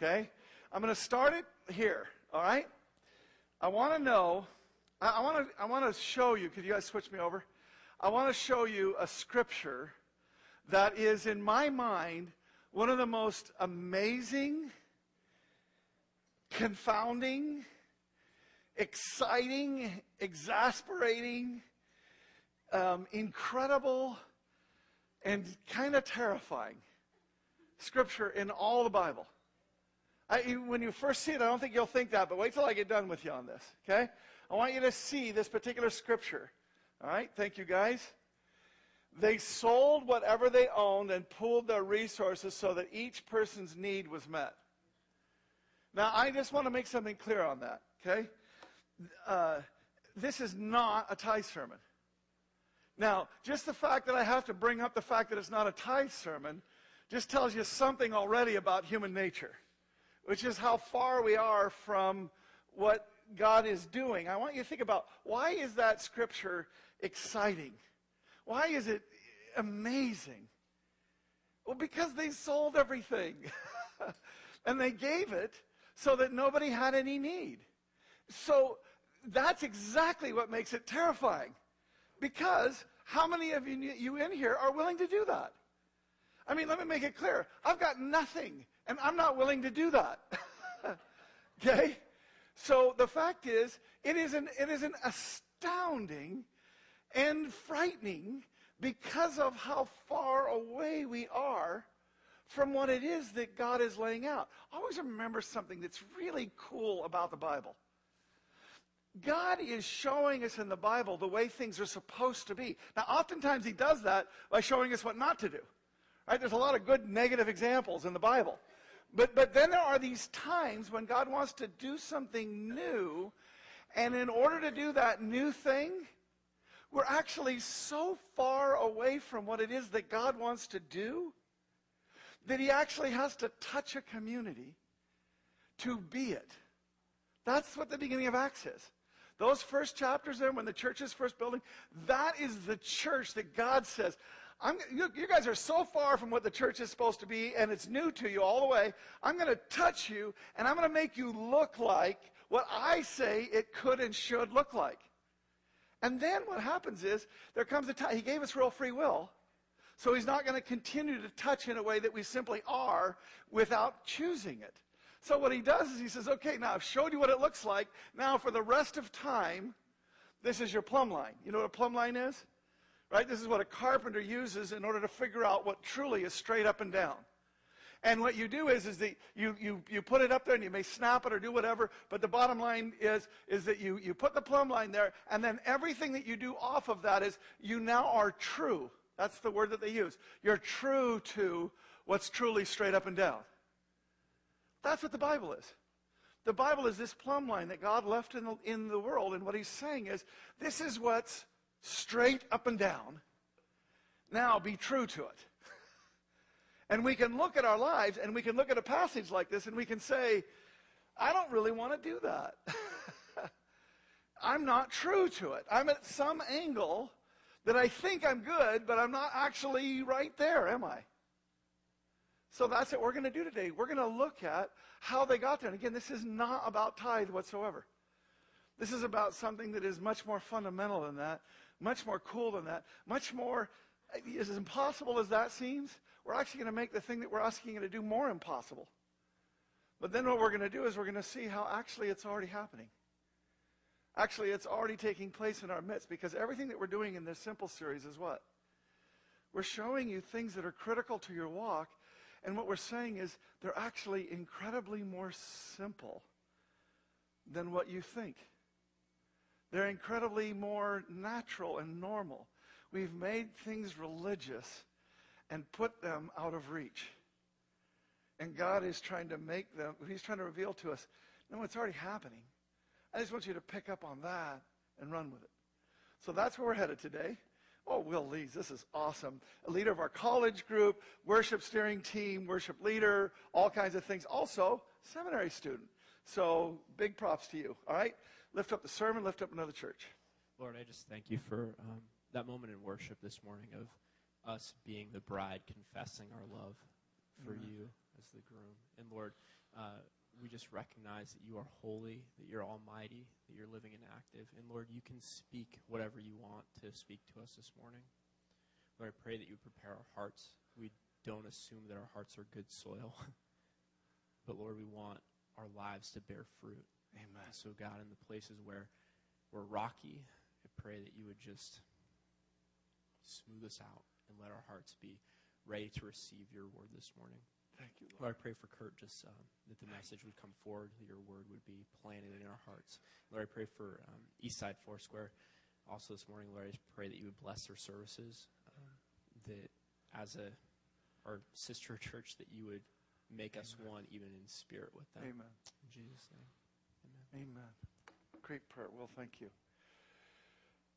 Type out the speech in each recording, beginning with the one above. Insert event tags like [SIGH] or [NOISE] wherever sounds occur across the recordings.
Okay? I'm going to start it here, all right? I want to know, I, want to I want to show you, could you guys switch me over? I want to show you a scripture that is, in my mind, one of the most amazing, confounding, exciting, exasperating, um, incredible, and kind of terrifying scripture in all the Bible. I, when you first see it, I don't think you'll think that, but wait till I get done with you on this, okay? I want you to see this particular scripture. All right, thank you guys. They sold whatever they owned and pooled their resources so that each person's need was met. Now, I just want to make something clear on that, okay? Uh, this is not a tithe sermon. Now, just the fact that I have to bring up the fact that it's not a tithe sermon just tells you something already about human nature which is how far we are from what God is doing. I want you to think about why is that scripture exciting? Why is it amazing? Well, because they sold everything. [LAUGHS] and they gave it so that nobody had any need. So that's exactly what makes it terrifying. Because how many of you, you in here are willing to do that? I mean, let me make it clear. I've got nothing, and I'm not willing to do that. [LAUGHS] okay? So the fact is, it is an, it is an astounding and frightening because of how far away we are from what it is that God is laying out. Always remember something that's really cool about the Bible. God is showing us in the Bible the way things are supposed to be. Now, oftentimes He does that by showing us what not to do. Right? There's a lot of good negative examples in the Bible. But, but then there are these times when God wants to do something new, and in order to do that new thing, we're actually so far away from what it is that God wants to do that He actually has to touch a community to be it. That's what the beginning of Acts is. Those first chapters there, when the church is first building, that is the church that God says, you, you guys are so far from what the church is supposed to be, and it's new to you all the way. I'm going to touch you, and I'm going to make you look like what I say it could and should look like. And then what happens is, there comes a time, he gave us real free will, so he's not going to continue to touch in a way that we simply are without choosing it. So what he does is he says, okay, now I've showed you what it looks like. Now for the rest of time, this is your plumb line. You know what a plumb line is? Right? This is what a carpenter uses in order to figure out what truly is straight up and down. And what you do is, is that you, you, you put it up there and you may snap it or do whatever, but the bottom line is, is that you, you put the plumb line there and then everything that you do off of that is you now are true. That's the word that they use. You're true to what's truly straight up and down. That's what the Bible is. The Bible is this plumb line that God left in the, in the world, and what He's saying is, this is what's straight up and down. Now be true to it. [LAUGHS] and we can look at our lives and we can look at a passage like this and we can say, I don't really want to do that. [LAUGHS] I'm not true to it. I'm at some angle that I think I'm good, but I'm not actually right there, am I? So that's what we're going to do today. We're going to look at how they got there. And again, this is not about tithe whatsoever. This is about something that is much more fundamental than that, much more cool than that, much more, as impossible as that seems, we're actually going to make the thing that we're asking you to do more impossible. But then what we're going to do is we're going to see how actually it's already happening. Actually, it's already taking place in our midst because everything that we're doing in this simple series is what? We're showing you things that are critical to your walk, and what we're saying is they're actually incredibly more simple than what you think. They're incredibly more natural and normal. We've made things religious and put them out of reach. And God is trying to make them, He's trying to reveal to us, no, it's already happening. I just want you to pick up on that and run with it. So that's where we're headed today. Oh, Will Lees, this is awesome. A leader of our college group, worship steering team, worship leader, all kinds of things. Also, seminary student. So big props to you. All right? Lift up the sermon, lift up another church. Lord, I just thank you for um, that moment in worship this morning of us being the bride, confessing our love for mm-hmm. you as the groom. And Lord, uh, we just recognize that you are holy, that you're almighty, that you're living and active. And Lord, you can speak whatever you want to speak to us this morning. Lord, I pray that you prepare our hearts. We don't assume that our hearts are good soil. [LAUGHS] but Lord, we want our lives to bear fruit. Amen. So, God, in the places where we're rocky, I pray that you would just smooth us out and let our hearts be ready to receive your word this morning. Thank you, Lord, Lord. I pray for Kurt just um, that the message would come forward, that your word would be planted in our hearts. Lord, I pray for um, Eastside Foursquare. Also this morning, Lord, I just pray that you would bless their services, um, that as a our sister [LAUGHS] church, that you would make us one, even in spirit with them. Amen. In Jesus' name, Amen. Great prayer. Well, thank you.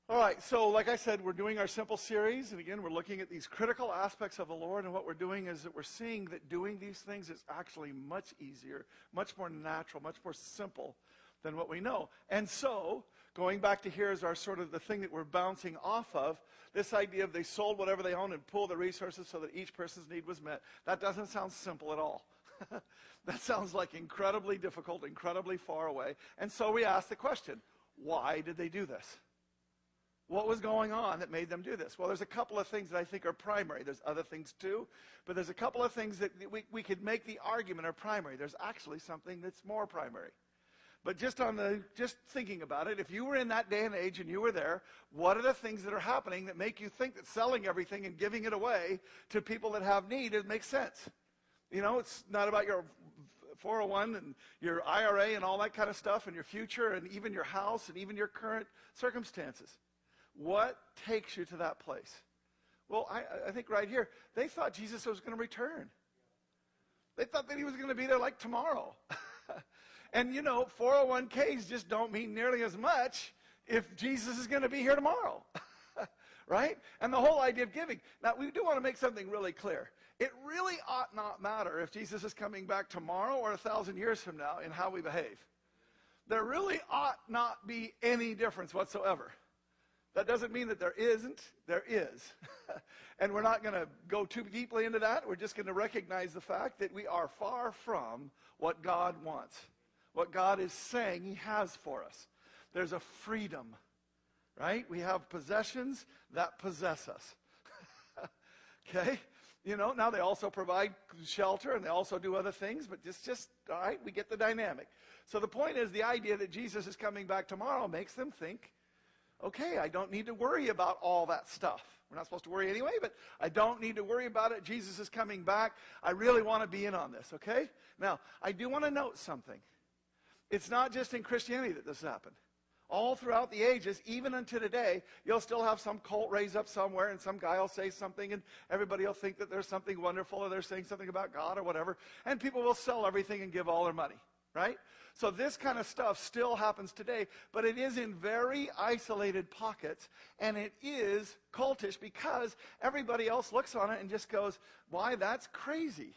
All right, so like I said, we're doing our simple series, and again, we're looking at these critical aspects of the Lord, and what we're doing is that we're seeing that doing these things is actually much easier, much more natural, much more simple than what we know. And so, going back to here is our sort of the thing that we're bouncing off of, this idea of they sold whatever they owned and pooled the resources so that each person's need was met. That doesn't sound simple at all. [LAUGHS] that sounds like incredibly difficult, incredibly far away. And so we ask the question, why did they do this? What was going on that made them do this? Well, there's a couple of things that I think are primary. There's other things too, but there's a couple of things that we, we could make the argument are primary. There's actually something that's more primary. But just on the just thinking about it, if you were in that day and age and you were there, what are the things that are happening that make you think that selling everything and giving it away to people that have need it makes sense? You know, it's not about your 401 and your IRA and all that kind of stuff and your future and even your house and even your current circumstances. What takes you to that place? Well, I, I think right here, they thought Jesus was going to return. They thought that he was going to be there like tomorrow. [LAUGHS] and you know, 401ks just don't mean nearly as much if Jesus is going to be here tomorrow. [LAUGHS] right? And the whole idea of giving. Now, we do want to make something really clear. It really ought not matter if Jesus is coming back tomorrow or a thousand years from now in how we behave. There really ought not be any difference whatsoever. That doesn't mean that there isn't, there is. [LAUGHS] and we're not going to go too deeply into that. We're just going to recognize the fact that we are far from what God wants, what God is saying He has for us. There's a freedom, right? We have possessions that possess us. [LAUGHS] okay? You know, now they also provide shelter and they also do other things, but it's just, all right, we get the dynamic. So the point is the idea that Jesus is coming back tomorrow makes them think okay, I don't need to worry about all that stuff. We're not supposed to worry anyway, but I don't need to worry about it. Jesus is coming back. I really want to be in on this, okay? Now, I do want to note something. It's not just in Christianity that this happened. All throughout the ages, even unto today, you'll still have some cult raise up somewhere and some guy will say something and everybody will think that there's something wonderful or they're saying something about God or whatever. And people will sell everything and give all their money, right? So this kind of stuff still happens today, but it is in very isolated pockets, and it is cultish because everybody else looks on it and just goes, why, that's crazy.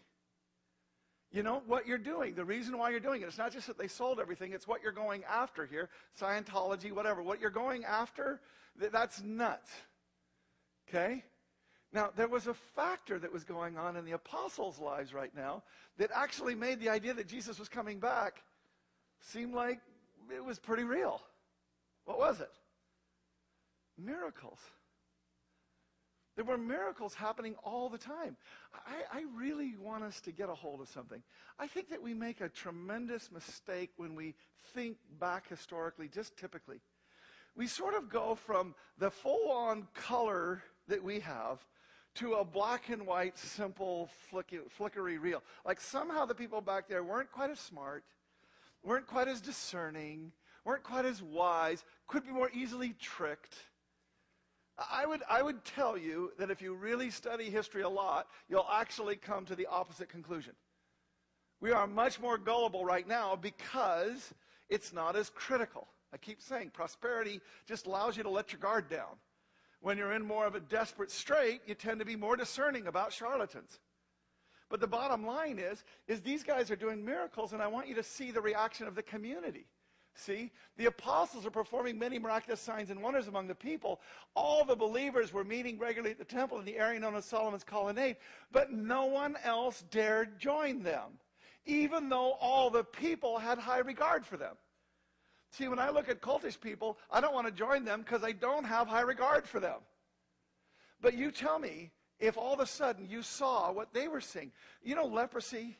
You know, what you're doing, the reason why you're doing it, it's not just that they sold everything, it's what you're going after here, Scientology, whatever. What you're going after, that's nuts. Okay? Now, there was a factor that was going on in the apostles' lives right now that actually made the idea that Jesus was coming back seem like it was pretty real. What was it? Miracles. There were miracles happening all the time. I, I, really want us to get a hold of something. I think that we make a tremendous mistake when we think back historically, just typically. We sort of go from the full on color that we have to a black and white, simple, flickery reel. Like somehow the people back there weren't quite as smart weren't quite as discerning, weren't quite as wise, could be more easily tricked. I would, I would tell you that if you really study history a lot, you'll actually come to the opposite conclusion. We are much more gullible right now because it's not as critical. I keep saying prosperity just allows you to let your guard down. When you're in more of a desperate strait, you tend to be more discerning about charlatans. But the bottom line is, is these guys are doing miracles, and I want you to see the reaction of the community. See, the apostles are performing many miraculous signs and wonders among the people. All the believers were meeting regularly at the temple in the area known as Solomon's colonnade, but no one else dared join them. even though all the people had high regard for them. See, when I look at cultish people, I don't want to join them because I don't have high regard for them. But you tell me if all of a sudden you saw what they were seeing. You know, leprosy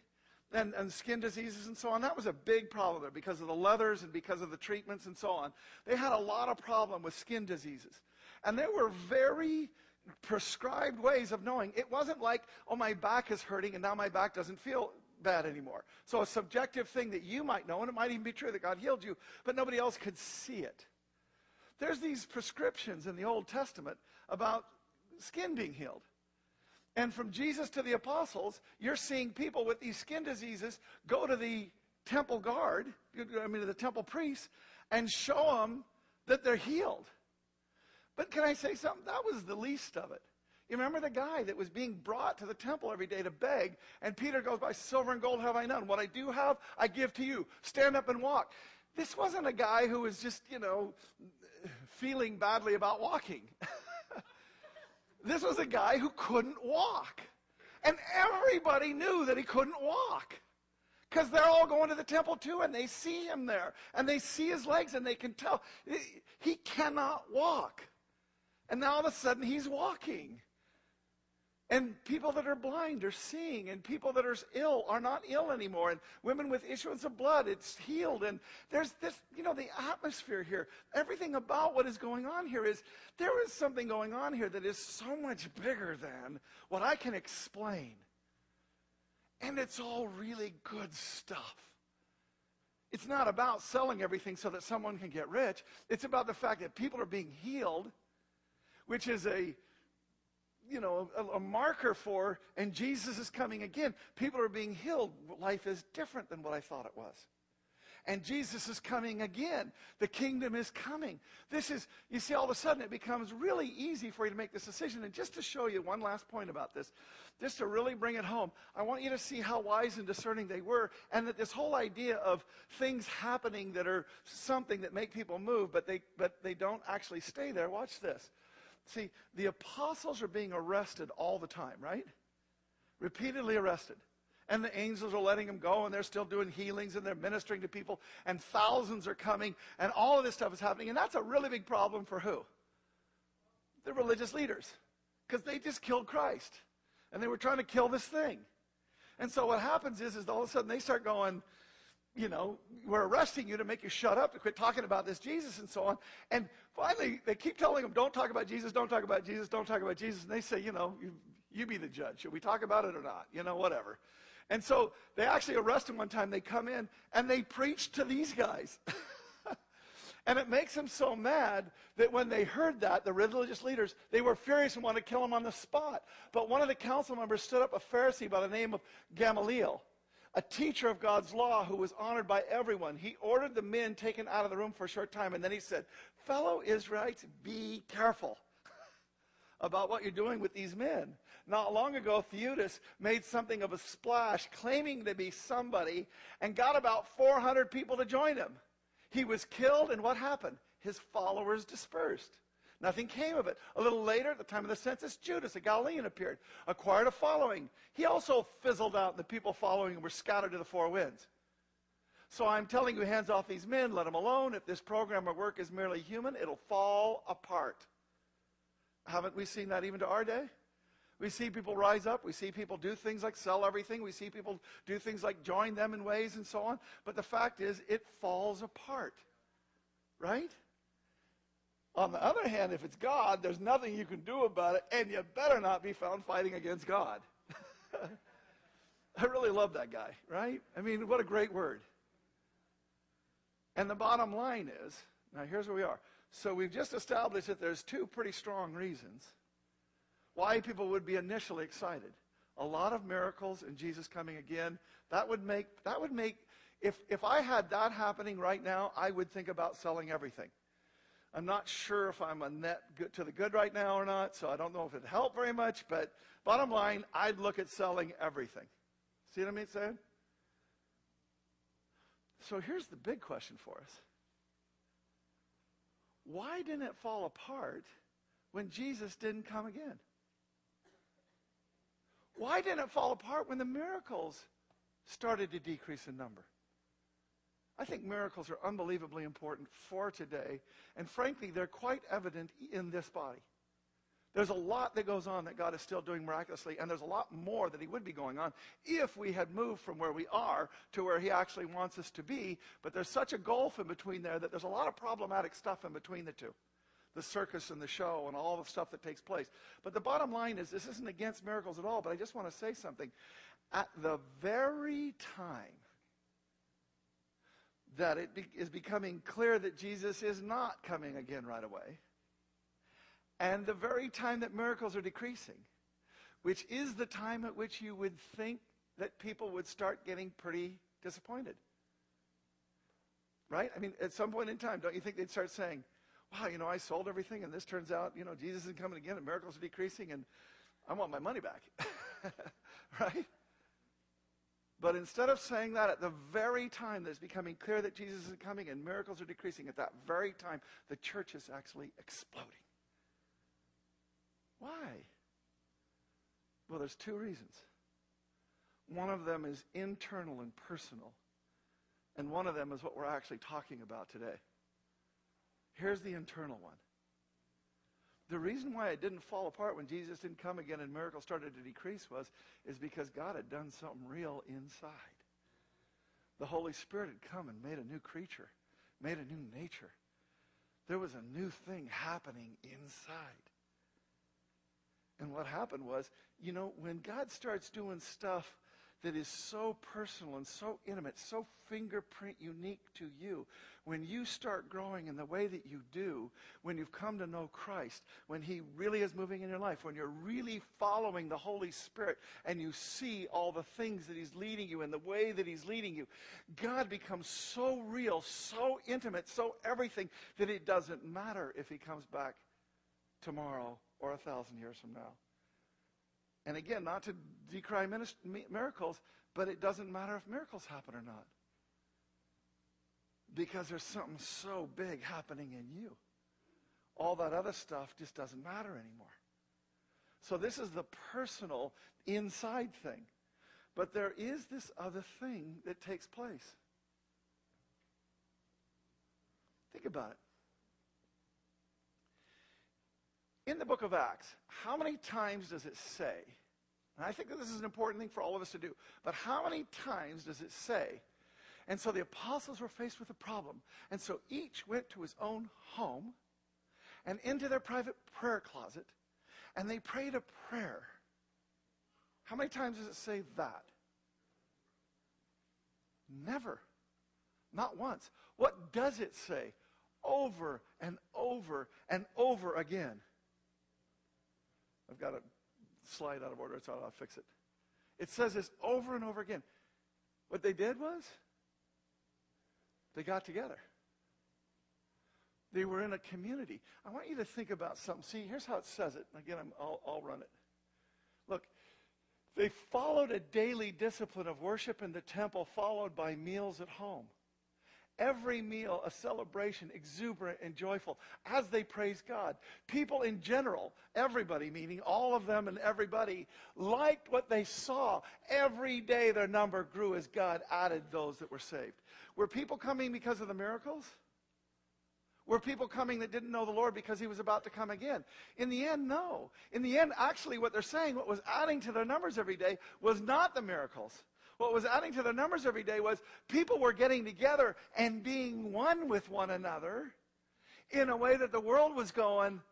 and, and skin diseases and so on, that was a big problem there because of the leathers and because of the treatments and so on. They had a lot of problem with skin diseases. And there were very prescribed ways of knowing. It wasn't like, oh, my back is hurting and now my back doesn't feel bad anymore. So a subjective thing that you might know, and it might even be true that God healed you, but nobody else could see it. There's these prescriptions in the Old Testament about skin being healed. And from Jesus to the apostles, you're seeing people with these skin diseases go to the temple guard, I mean, to the temple priests, and show them that they're healed. But can I say something? That was the least of it. You remember the guy that was being brought to the temple every day to beg, and Peter goes, By silver and gold have I none. What I do have, I give to you. Stand up and walk. This wasn't a guy who was just, you know, feeling badly about walking. [LAUGHS] this was a guy who couldn't walk. And everybody knew that he couldn't walk. Because they're all going to the temple too, and they see him there. And they see his legs, and they can tell he cannot walk. And now all of a sudden he's walking. And people that are blind are seeing, and people that are ill are not ill anymore. And women with issuance of blood, it's healed. And there's this, you know, the atmosphere here. Everything about what is going on here is there is something going on here that is so much bigger than what I can explain. And it's all really good stuff. It's not about selling everything so that someone can get rich. It's about the fact that people are being healed, which is a you know, a, a, marker for, and Jesus is coming again. People are being healed. Life is different than what I thought it was. And Jesus is coming again. The kingdom is coming. This is, you see, all of a sudden it becomes really easy for you to make this decision. And just to show you one last point about this, just to really bring it home, I want you to see how wise and discerning they were, and that this whole idea of things happening that are something that make people move, but they, but they don't actually stay there. Watch this. See, the apostles are being arrested all the time, right? Repeatedly arrested. And the angels are letting them go, and they're still doing healings, and they're ministering to people, and thousands are coming, and all of this stuff is happening. And that's a really big problem for who? The religious leaders. Because they just killed Christ. And they were trying to kill this thing. And so what happens is, is all of a sudden they start going, you know, we're arresting you to make you shut up, to quit talking about this Jesus and so on. And finally, they keep telling them, don't talk about Jesus, don't talk about Jesus, don't talk about Jesus. And they say, you know, you, you be the judge. Should we talk about it or not? You know, whatever. And so they actually arrest him one time. They come in and they preach to these guys. [LAUGHS] and it makes them so mad that when they heard that, the religious leaders, they were furious and wanted to kill him on the spot. But one of the council members stood up, a Pharisee by the name of Gamaliel a teacher of God's law who was honored by everyone. He ordered the men taken out of the room for a short time, and then he said, Fellow Israelites, be careful [LAUGHS] about what you're doing with these men. Not long ago, Theudas made something of a splash, claiming to be somebody, and got about 400 people to join him. He was killed, and what happened? His followers dispersed. Nothing came of it. A little later, at the time of the census, Judas, a Galilean, appeared, acquired a following. He also fizzled out, and the people following him were scattered to the four winds. So I'm telling you, hands off these men, let them alone. If this program or work is merely human, it'll fall apart. Haven't we seen that even to our day? We see people rise up. We see people do things like sell everything. We see people do things like join them in ways and so on. But the fact is, it falls apart. Right? On the other hand, if it's God, there's nothing you can do about it, and you better not be found fighting against God. [LAUGHS] I really love that guy, right? I mean, what a great word. And the bottom line is now here's where we are. So we've just established that there's two pretty strong reasons why people would be initially excited. A lot of miracles and Jesus coming again. That would make that would make if if I had that happening right now, I would think about selling everything. I'm not sure if I'm a net good, to the good right now or not, so I don't know if it'd help very much, but bottom line, I'd look at selling everything. See what I mean saying? So here's the big question for us. Why didn't it fall apart when Jesus didn't come again? Why didn't it fall apart when the miracles started to decrease in number. I think miracles are unbelievably important for today, and frankly, they're quite evident in this body. There's a lot that goes on that God is still doing miraculously, and there's a lot more that He would be going on if we had moved from where we are to where He actually wants us to be. But there's such a gulf in between there that there's a lot of problematic stuff in between the two the circus and the show and all the stuff that takes place. But the bottom line is this isn't against miracles at all, but I just want to say something. At the very time that it be- is becoming clear that Jesus is not coming again right away, and the very time that miracles are decreasing, which is the time at which you would think that people would start getting pretty disappointed. Right? I mean, at some point in time, don't you think they'd start saying, wow, you know, I sold everything and this turns out, you know, Jesus isn't coming again and miracles are decreasing and I want my money back. [LAUGHS] right? But instead of saying that at the very time that it's becoming clear that Jesus is coming and miracles are decreasing, at that very time, the church is actually exploding. Why? Well, there's two reasons. One of them is internal and personal, and one of them is what we're actually talking about today. Here's the internal one. The reason why it didn't fall apart when Jesus didn't come again and miracles started to decrease was is because God had done something real inside. The Holy Spirit had come and made a new creature, made a new nature. There was a new thing happening inside. And what happened was, you know, when God starts doing stuff that is so personal and so intimate, so fingerprint unique to you, when you start growing in the way that you do, when you've come to know Christ, when He really is moving in your life, when you're really following the Holy Spirit and you see all the things that He's leading you and the way that He's leading you, God becomes so real, so intimate, so everything that it doesn't matter if He comes back tomorrow or a thousand years from now. And again, not to decry miracles, but it doesn't matter if miracles happen or not. Because there's something so big happening in you. All that other stuff just doesn't matter anymore. So this is the personal inside thing. But there is this other thing that takes place. Think about it. In the book of Acts, how many times does it say, and I think that this is an important thing for all of us to do, but how many times does it say, and so the apostles were faced with a problem, and so each went to his own home and into their private prayer closet, and they prayed a prayer. How many times does it say that? Never. Not once. What does it say? Over and over and over again. I've got a slide out of order, so I'll fix it. It says this over and over again. What they did was they got together. They were in a community. I want you to think about something. See, here's how it says it. Again, i will I'll run it. Look, they followed a daily discipline of worship in the temple, followed by meals at home. Every meal a celebration, exuberant and joyful as they praise God. People in general, everybody, meaning all of them and everybody, liked what they saw. Every day their number grew as God added those that were saved. Were people coming because of the miracles? Were people coming that didn't know the Lord because he was about to come again? In the end, no. In the end, actually, what they're saying, what was adding to their numbers every day, was not the miracles what was adding to their numbers every day was people were getting together and being one with one another in a way that the world was going,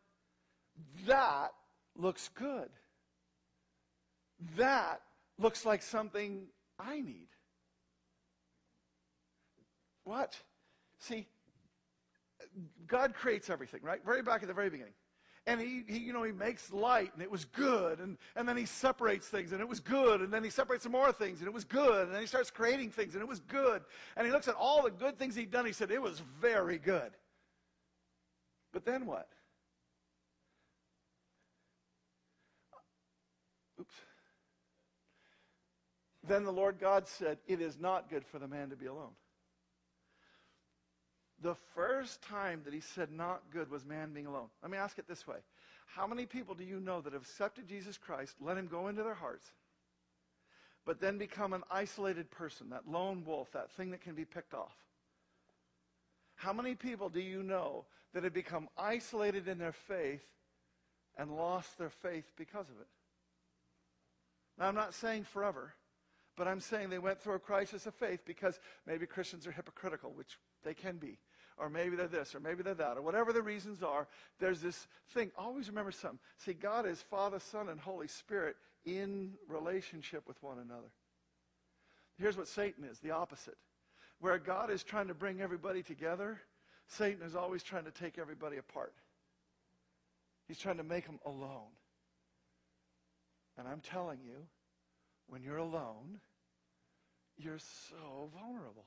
that looks good. That looks like something I need. What? See, God creates everything, right? Very back at the very beginning and he, he, you know, he makes light and it was good. And, and then he separates things and it was good. And then he separates some more things and it was good. And then he starts creating things and it was good. And he looks at all the good things he'd done. He said, it was very good. But then what? Oops. Then the Lord God said, It is not good for the man to be alone. The first time that he said not good was man being alone. Let me ask it this way How many people do you know that have accepted Jesus Christ, let him go into their hearts, but then become an isolated person, that lone wolf, that thing that can be picked off. How many people do you know that have become isolated in their faith and lost their faith because of it? Now, I'm not saying forever, but I'm saying they went through a crisis of faith because maybe Christians are hypocritical, which they can be. Or maybe they're this, or maybe they're that, or whatever the reasons are. There's this thing. Always remember something. See, God is Father, Son, and Holy Spirit in relationship with one another. Here's what Satan is the opposite. Where God is trying to bring everybody together, Satan is always trying to take everybody apart. He's trying to make them alone. And I'm telling you, when you're alone, you're so vulnerable.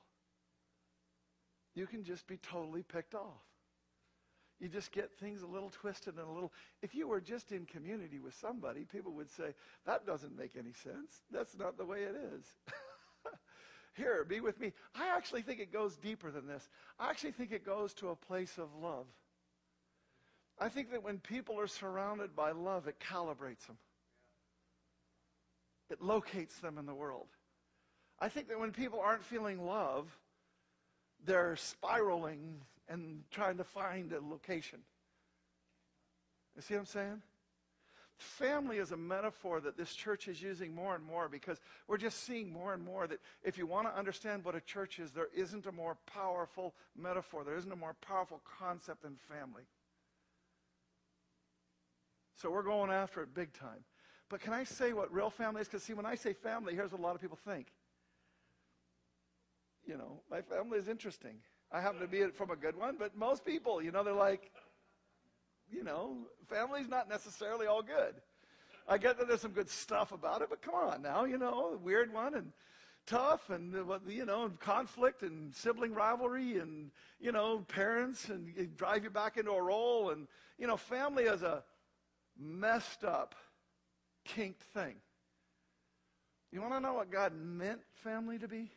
You can just be totally picked off. You just get things a little twisted and a little. If you were just in community with somebody, people would say, that doesn't make any sense. That's not the way it is. [LAUGHS] Here, be with me. I actually think it goes deeper than this. I actually think it goes to a place of love. I think that when people are surrounded by love, it calibrates them, it locates them in the world. I think that when people aren't feeling love, they're spiraling and trying to find a location. You see what I'm saying? Family is a metaphor that this church is using more and more because we're just seeing more and more that if you want to understand what a church is, there isn't a more powerful metaphor, there isn't a more powerful concept than family. So we're going after it big time. But can I say what real family is? Because, see, when I say family, here's what a lot of people think. You know, my family is interesting. I happen to be from a good one, but most people, you know, they're like, you know, family's not necessarily all good. I get that there's some good stuff about it, but come on now, you know, weird one and tough and uh, you know conflict and sibling rivalry and you know parents and drive you back into a role and you know family is a messed up kinked thing you want to know what god meant family to be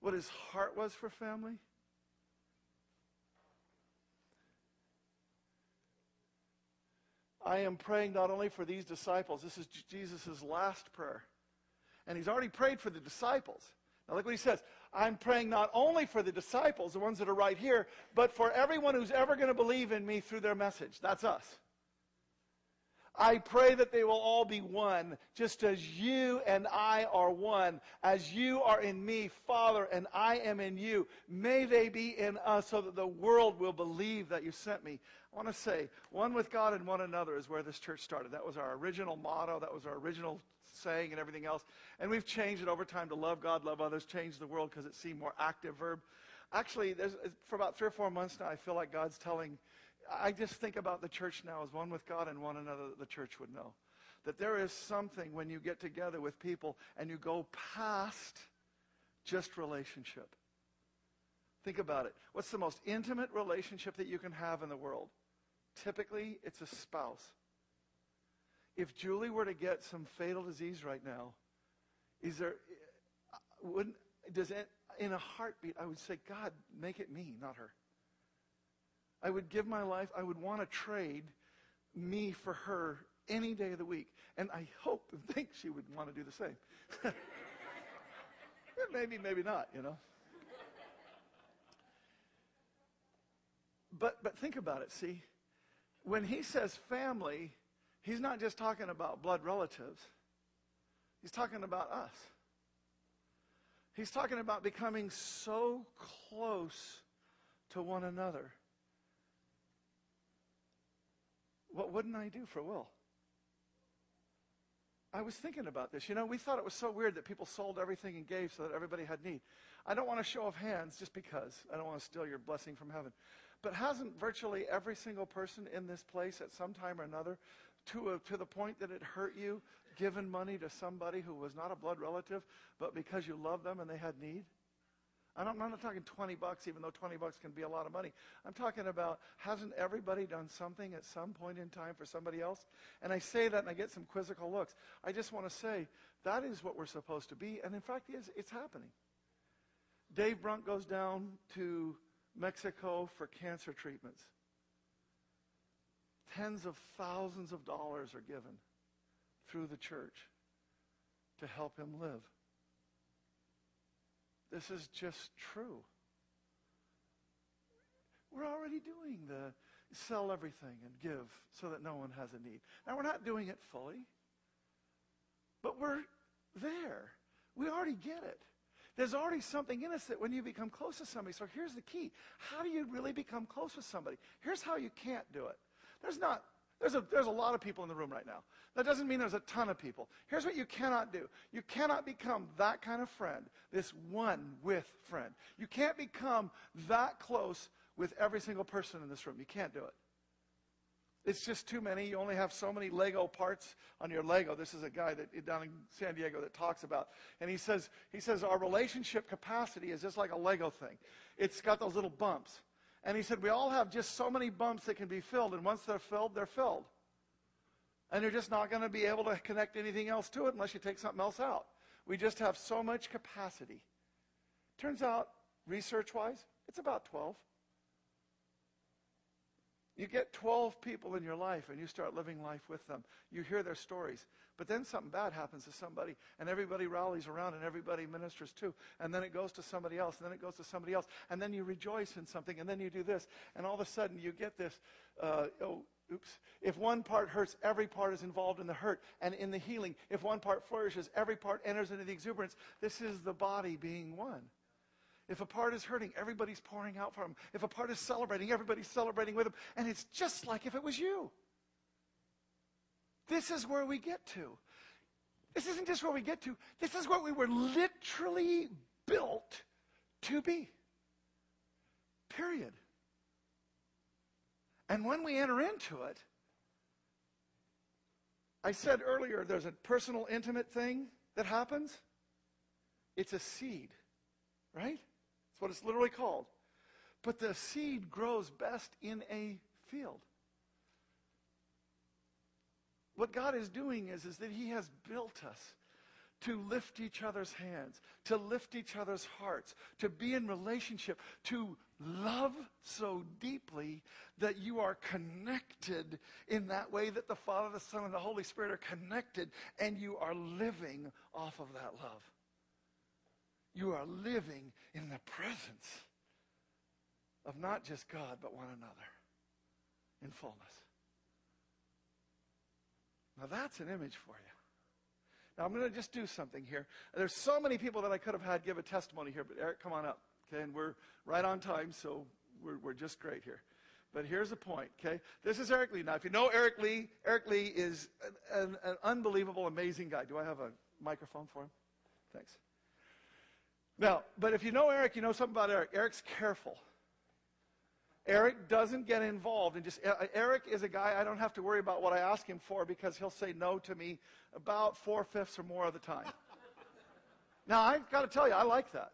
what his heart was for family? I am praying not only for these disciples, this is Jesus' last prayer. And he's already prayed for the disciples. Now, look what he says. I'm praying not only for the disciples, the ones that are right here, but for everyone who's ever going to believe in me through their message. That's us. I pray that they will all be one, just as you and I are one. As you are in me, Father, and I am in you. May they be in us so that the world will believe that you sent me. I want to say, one with God and one another is where this church started. That was our original motto. That was our original saying and everything else. And we've changed it over time to love God, love others, change the world because it seemed more active verb. Actually, for about three or four months now, I feel like God's telling I just think about the church now as one with God and one another that the church would know. That there is something when you get together with people and you go past just relationship. Think about it. What's the most intimate relationship that you can have in the world? Typically, it's a spouse. If Julie were to get some fatal disease right now, is there, wouldn't, does it, in a heartbeat, I would say, God, make it me, not her. I would give my life, I would want to trade me for her any day of the week. And I hope and think she would want to do the same. [LAUGHS] maybe, maybe not, you know. But, but think about it, see. When he says family, he's not just talking about blood relatives. He's talking about us. He's talking about becoming so close to one another what wouldn't I do for Will? I was thinking about this. You know, we thought it was so weird that people sold everything and gave so that everybody had need. I don't want to show of hands just because. I don't want to steal your blessing from heaven. But hasn't virtually every single person in this place at some time or another, to, a, to the point that it hurt you, given money to somebody who was not a blood relative, but because you love them and they had need? I'm not talking 20 bucks, even though 20 bucks can be a lot of money. I'm talking about hasn't everybody done something at some point in time for somebody else? And I say that and I get some quizzical looks. I just want to say that is what we're supposed to be. And in fact, it's, it's happening. Dave Brunt goes down to Mexico for cancer treatments. Tens of thousands of dollars are given through the church to help him live. This is just true. We're already doing the sell everything and give so that no one has a need. Now, we're not doing it fully, but we're there. We already get it. There's already something in us that when you become close to somebody, so here's the key. How do you really become close with somebody? Here's how you can't do it. There's not, there's a, there's a lot of people in the room right now. That doesn't mean there's a ton of people. Here's what you cannot do. You cannot become that kind of friend, this one with friend. You can't become that close with every single person in this room. You can't do it. It's just too many. You only have so many Lego parts on your Lego. This is a guy that down in San Diego that talks about, and he says he says our relationship capacity is just like a Lego thing. It's got those little bumps, and he said we all have just so many bumps that can be filled, and once they're filled, they're filled, and you're just not going to be able to connect anything else to it unless you take something else out. We just have so much capacity. Turns out, research-wise, it's about 12. You get 12 people in your life and you start living life with them. You hear their stories. But then something bad happens to somebody and everybody rallies around and everybody ministers too. And then it goes to somebody else and then it goes to somebody else. And then you rejoice in something and then you do this. And all of a sudden you get this, uh, oh, oops. If one part hurts, every part is involved in the hurt and in the healing. If one part flourishes, every part enters into the exuberance. This is the body being one. If a part is hurting, everybody's pouring out for him. If a part is celebrating, everybody's celebrating with him. And it's just like if it was you. This is where we get to. This isn't just where we get to. This is what we were literally built to be. Period. And when we enter into it, I said earlier there's a personal, intimate thing that happens. It's a seed, right? That's what it's literally called. But the seed grows best in a field. What God is doing is, is that He has built us to lift each other's hands, to lift each other's hearts, to be in relationship, to love so deeply that you are connected in that way that the Father, the Son, and the Holy Spirit are connected, and you are living off of that love. You are living in the presence of not just God, but one another in fullness. Now, that's an image for you. Now, I'm going to just do something here. There's so many people that I could have had give a testimony here, but Eric, come on up. Okay, and we're right on time, so we're, we're just great here. But here's the point, okay? This is Eric Lee. Now, if you know Eric Lee, Eric Lee is an, an, unbelievable, amazing guy. Do I have a microphone for him? Thanks. Now, but if you know Eric, you know something about Eric. Eric's careful. Eric doesn't get involved and just uh, Eric is a guy I don't have to worry about what I ask him for because he'll say no to me about four fifths or more of the time. [LAUGHS] now I've got to tell you, I like that.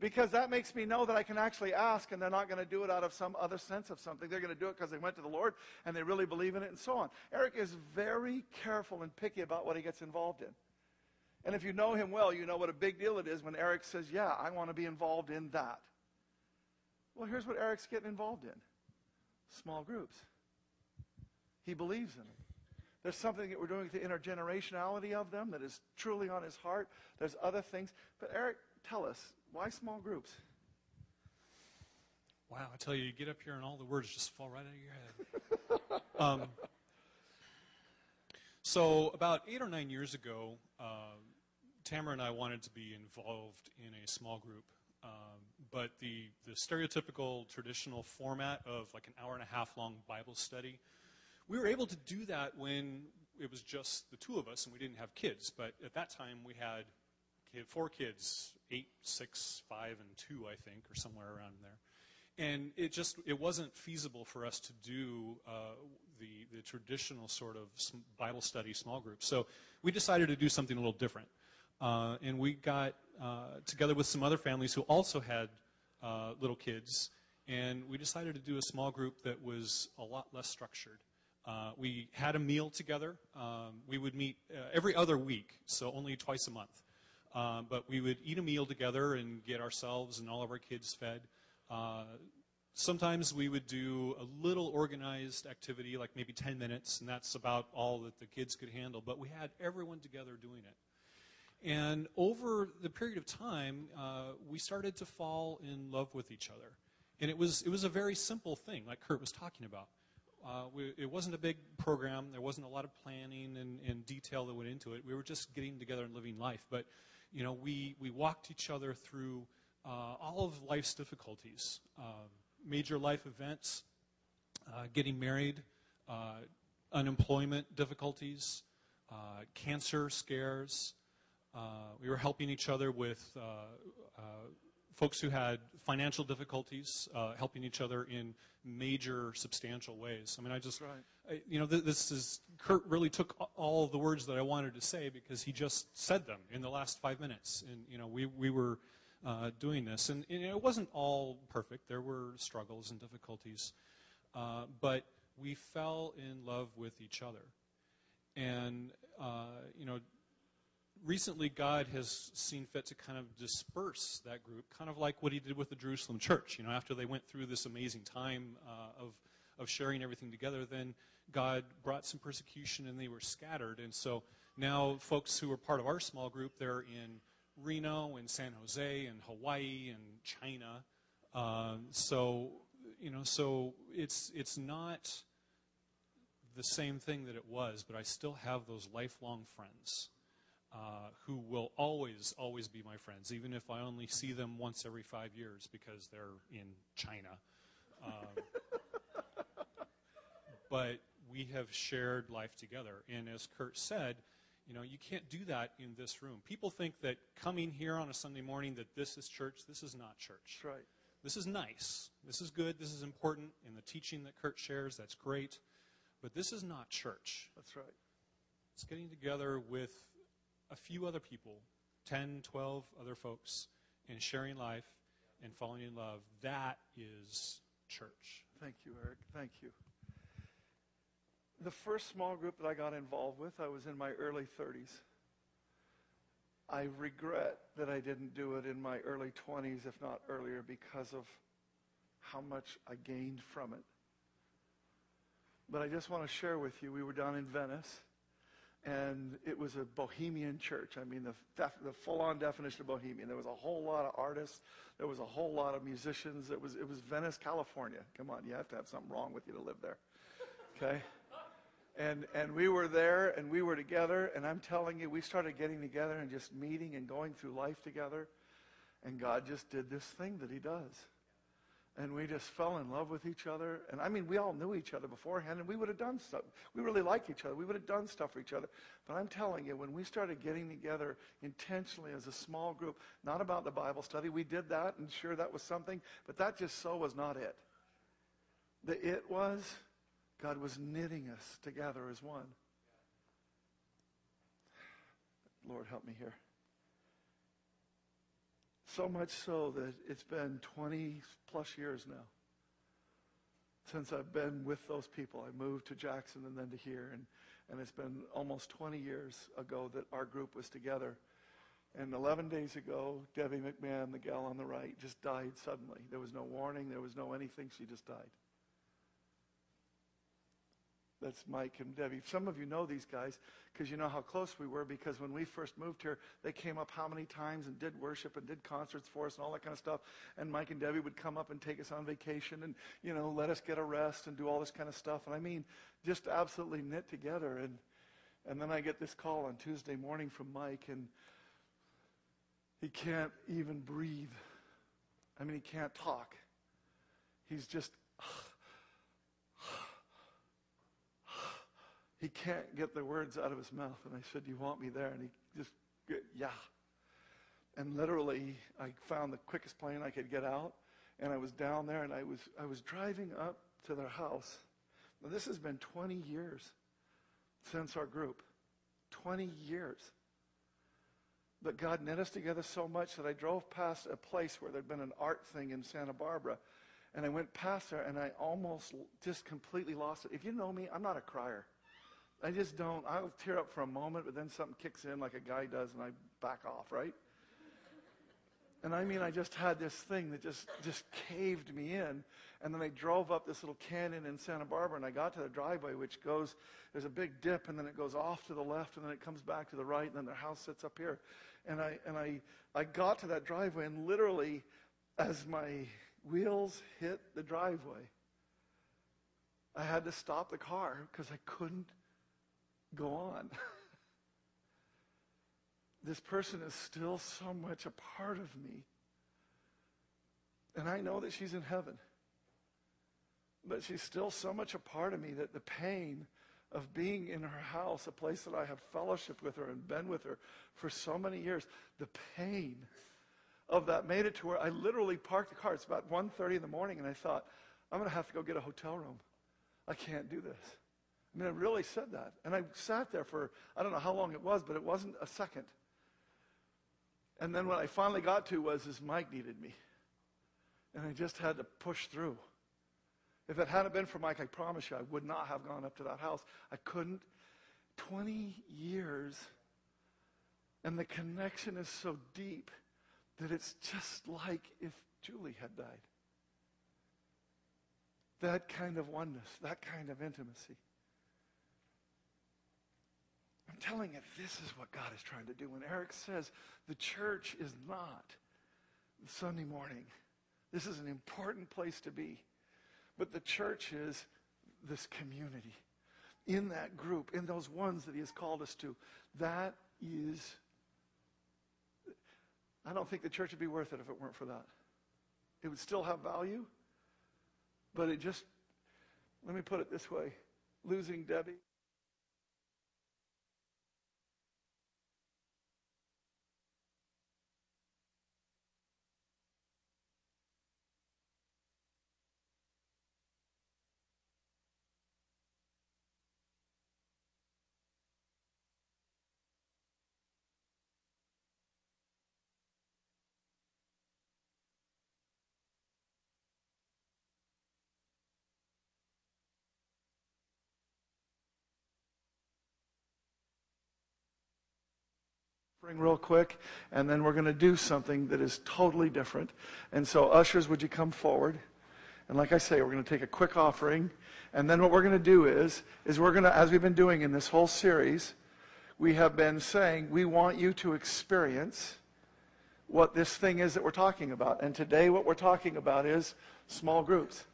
Because that makes me know that I can actually ask and they're not going to do it out of some other sense of something. They're going to do it because they went to the Lord and they really believe in it and so on. Eric is very careful and picky about what he gets involved in. And if you know him well, you know what a big deal it is when Eric says, Yeah, I want to be involved in that. Well, here's what Eric's getting involved in small groups. He believes in them. There's something that we're doing with the intergenerationality of them that is truly on his heart. There's other things. But, Eric, tell us, why small groups? Wow, I tell you, you get up here and all the words just fall right out of your head. [LAUGHS] um, so, about eight or nine years ago, uh, Tamara and I wanted to be involved in a small group, um, but the, the stereotypical traditional format of like an hour and a half long Bible study, we were able to do that when it was just the two of us and we didn't have kids. But at that time, we had four kids eight, six, five, and two, I think, or somewhere around there. And it just it wasn't feasible for us to do uh, the, the traditional sort of Bible study small group. So we decided to do something a little different. Uh, and we got uh, together with some other families who also had uh, little kids, and we decided to do a small group that was a lot less structured. Uh, we had a meal together. Um, we would meet uh, every other week, so only twice a month. Um, but we would eat a meal together and get ourselves and all of our kids fed. Uh, sometimes we would do a little organized activity, like maybe 10 minutes, and that's about all that the kids could handle. But we had everyone together doing it. And over the period of time, uh, we started to fall in love with each other. And it was, it was a very simple thing, like Kurt was talking about. Uh, we, it wasn't a big program. There wasn't a lot of planning and, and, detail that went into it. We were just getting together and living life. But, you know, we, we walked each other through uh, all of life's difficulties, uh, major life events, uh, getting married, uh, unemployment difficulties, uh, cancer scares. we were helping each other with folks who had financial difficulties, helping each other in major, substantial ways. I mean, I just, right. You know, th- this is, Kurt really took all the words that I wanted to say because he just said them in the last five minutes. And, you know, we, we were uh, doing this. And, and, it wasn't all perfect, there were struggles and difficulties. Uh, but we fell in love with each other. And, uh, you know, recently God has seen fit to kind of disperse that group, kind of like what he did with the Jerusalem church. You know, after they went through this amazing time uh, of, of sharing everything together, then God brought some persecution and they were scattered. And so now folks who are part of our small group, they're in Reno and San Jose and Hawaii and China. Uh, so, you know, so it's, it's not the same thing that it was, but I still have those lifelong friends uh, who will always, always be my friends, even if I only see them once every five years because they're in China. Um, but we have shared life together. And as Kurt said, you know, you can't do that in this room. People think that coming here on a Sunday morning that this is church. This is not church. That's right. This is nice. This is good. This is important. In the teaching that Kurt shares, that's great. But this is not church. That's right. It's getting together with a few other people, 10, 12 other folks, and sharing life and falling in love. That is church. Thank you, Eric. Thank you. The first small group that I got involved with, I was in my early 30s. I regret that I didn't do it in my early 20s, if not earlier, because of how much I gained from it. But I just want to share with you, we were down in Venice and it was a bohemian church. I mean, the, def, the full-on definition of bohemian. There was a whole lot of artists. There was a whole lot of musicians. It was, it was Venice, California. Come on, you have to have something wrong with you to live there. Okay? And, and we were there, and we were together, and I'm telling you, we started getting together and just meeting and going through life together. And God just did this thing that he does and we just fell in love with each other. And I mean, we all knew each other beforehand, and we would have done stuff. We really liked each other. We would have done stuff for each other. But I'm telling you, when we started getting together intentionally as a small group, not about the Bible study, we did that, and sure, that was something, but that just so was not it. The it was God was knitting us together as one. Lord, help me here. So much so that it's been 20 plus years now since I've been with those people. I moved to Jackson and then to here. And, and it's been almost 20 years ago that our group was together. And 11 days ago, Debbie McMahon, the gal on the right, just died suddenly. There was no warning, there was no anything. She just died. That's Mike and Debbie. Some of you know these guys because you know how close we were because when we first moved here, they came up how many times and did worship and did concerts for us and all that kind of stuff. And Mike and Debbie would come up and take us on vacation and, you know, let us get a rest and do all this kind of stuff. And I mean, just absolutely knit together. And, and then I get this call on Tuesday morning from Mike and he can't even breathe. I mean, he can't talk. He's just he can't get the words out of his mouth. And I said, you want me there? And he just, yeah. And literally, I found the quickest plane I could get out. And I was down there and I was, I was driving up to their house. Now, this has been 20 years since our group. 20 years. But God knit us together so much that I drove past a place where there'd been an art thing in Santa Barbara. And I went past there and I almost just completely lost it. If you know me, I'm not a crier. I just don't. I'll tear up for a moment, but then something kicks in like a guy does, and I back off, right? And I mean, I just had this thing that just, just caved me in. And then I drove up this little canyon in Santa Barbara, and I got to the driveway, which goes, there's a big dip, and then it goes off to the left, and then it comes back to the right, and then the house sits up here. And I, and I, I got to that driveway, and literally, as my wheels hit the driveway, I had to stop the car because I couldn't go on. [LAUGHS] this person is still so much a part of me. And I know that she's in heaven. But she's still so much a part of me that the pain of being in her house, a place that I have fellowship with her and been with her for so many years, the pain of that made it to where I literally parked the car. It's about 1.30 in the morning, and I thought, I'm going to have to go get a hotel room. I can't do this. I mean, I really said that. And I sat there for, I don't know how long it was, but it wasn't a second. And then what I finally got to was is Mike needed me. And I just had to push through. If it hadn't been for Mike, I promise you, I would not have gone up to that house. I couldn't. 20 years. And the connection is so deep that it's just like if Julie had died. That kind of oneness, that kind of intimacy. I'm telling you, this is what God is trying to do. When Eric says the church is not Sunday morning, this is an important place to be. But the church is this community. In that group, in those ones that he has called us to, that is, I don't think the church would be worth it if it weren't for that. It would still have value, but it just, let me put it this way losing Debbie. Real quick, and then we're going to do something that is totally different. And so, ushers, would you come forward? And like I say, we're going to take a quick offering, and then what we're going to do is, is we're going to, as we've been doing in this whole series, we have been saying we want you to experience what this thing is that we're talking about. And today, what we're talking about is small groups.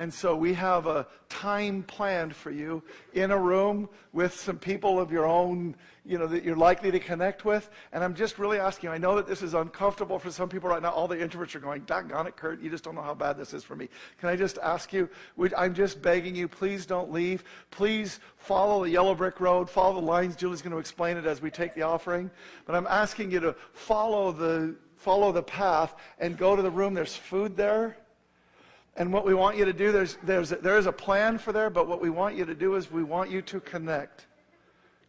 And so we have a time planned for you in a room with some people of your own, you know, that you're likely to connect with. And I'm just really asking, I know that this is uncomfortable for some people right now. All the introverts are going, doggone it, Kurt, you just don't know how bad this is for me. Can I just ask you, I'm just begging you, please don't leave. Please follow the yellow brick road, follow the lines. Julie's going to explain it as we take the offering. But I'm asking you to follow the, follow the path and go to the room. There's food there. And what we want you to do, there's, there's, there is a plan for there, but what we want you to do is we want you to connect.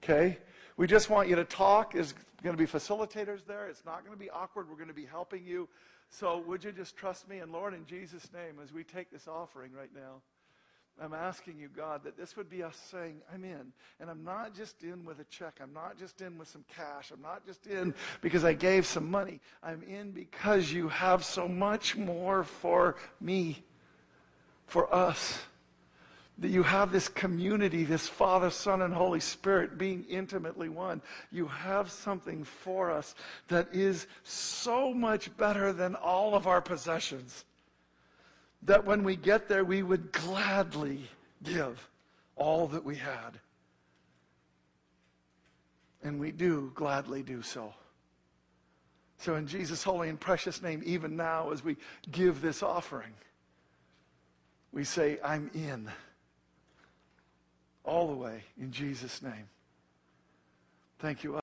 Okay? We just want you to talk. There's going to be facilitators there. It's not going to be awkward. We're going to be helping you. So would you just trust me? And Lord, in Jesus' name, as we take this offering right now, I'm asking you, God, that this would be us saying, I'm in. And I'm not just in with a check. I'm not just in with some cash. I'm not just in because I gave some money. I'm in because you have so much more for me for us. That you have this community, this Father, Son, and Holy Spirit being intimately one. You have something for us that is so much better than all of our possessions. That when we get there, we would gladly give all that we had. And we do gladly do so. So, in Jesus' holy and precious name, even now, as we give this offering, we say, I'm in. All the way in Jesus' name. Thank you.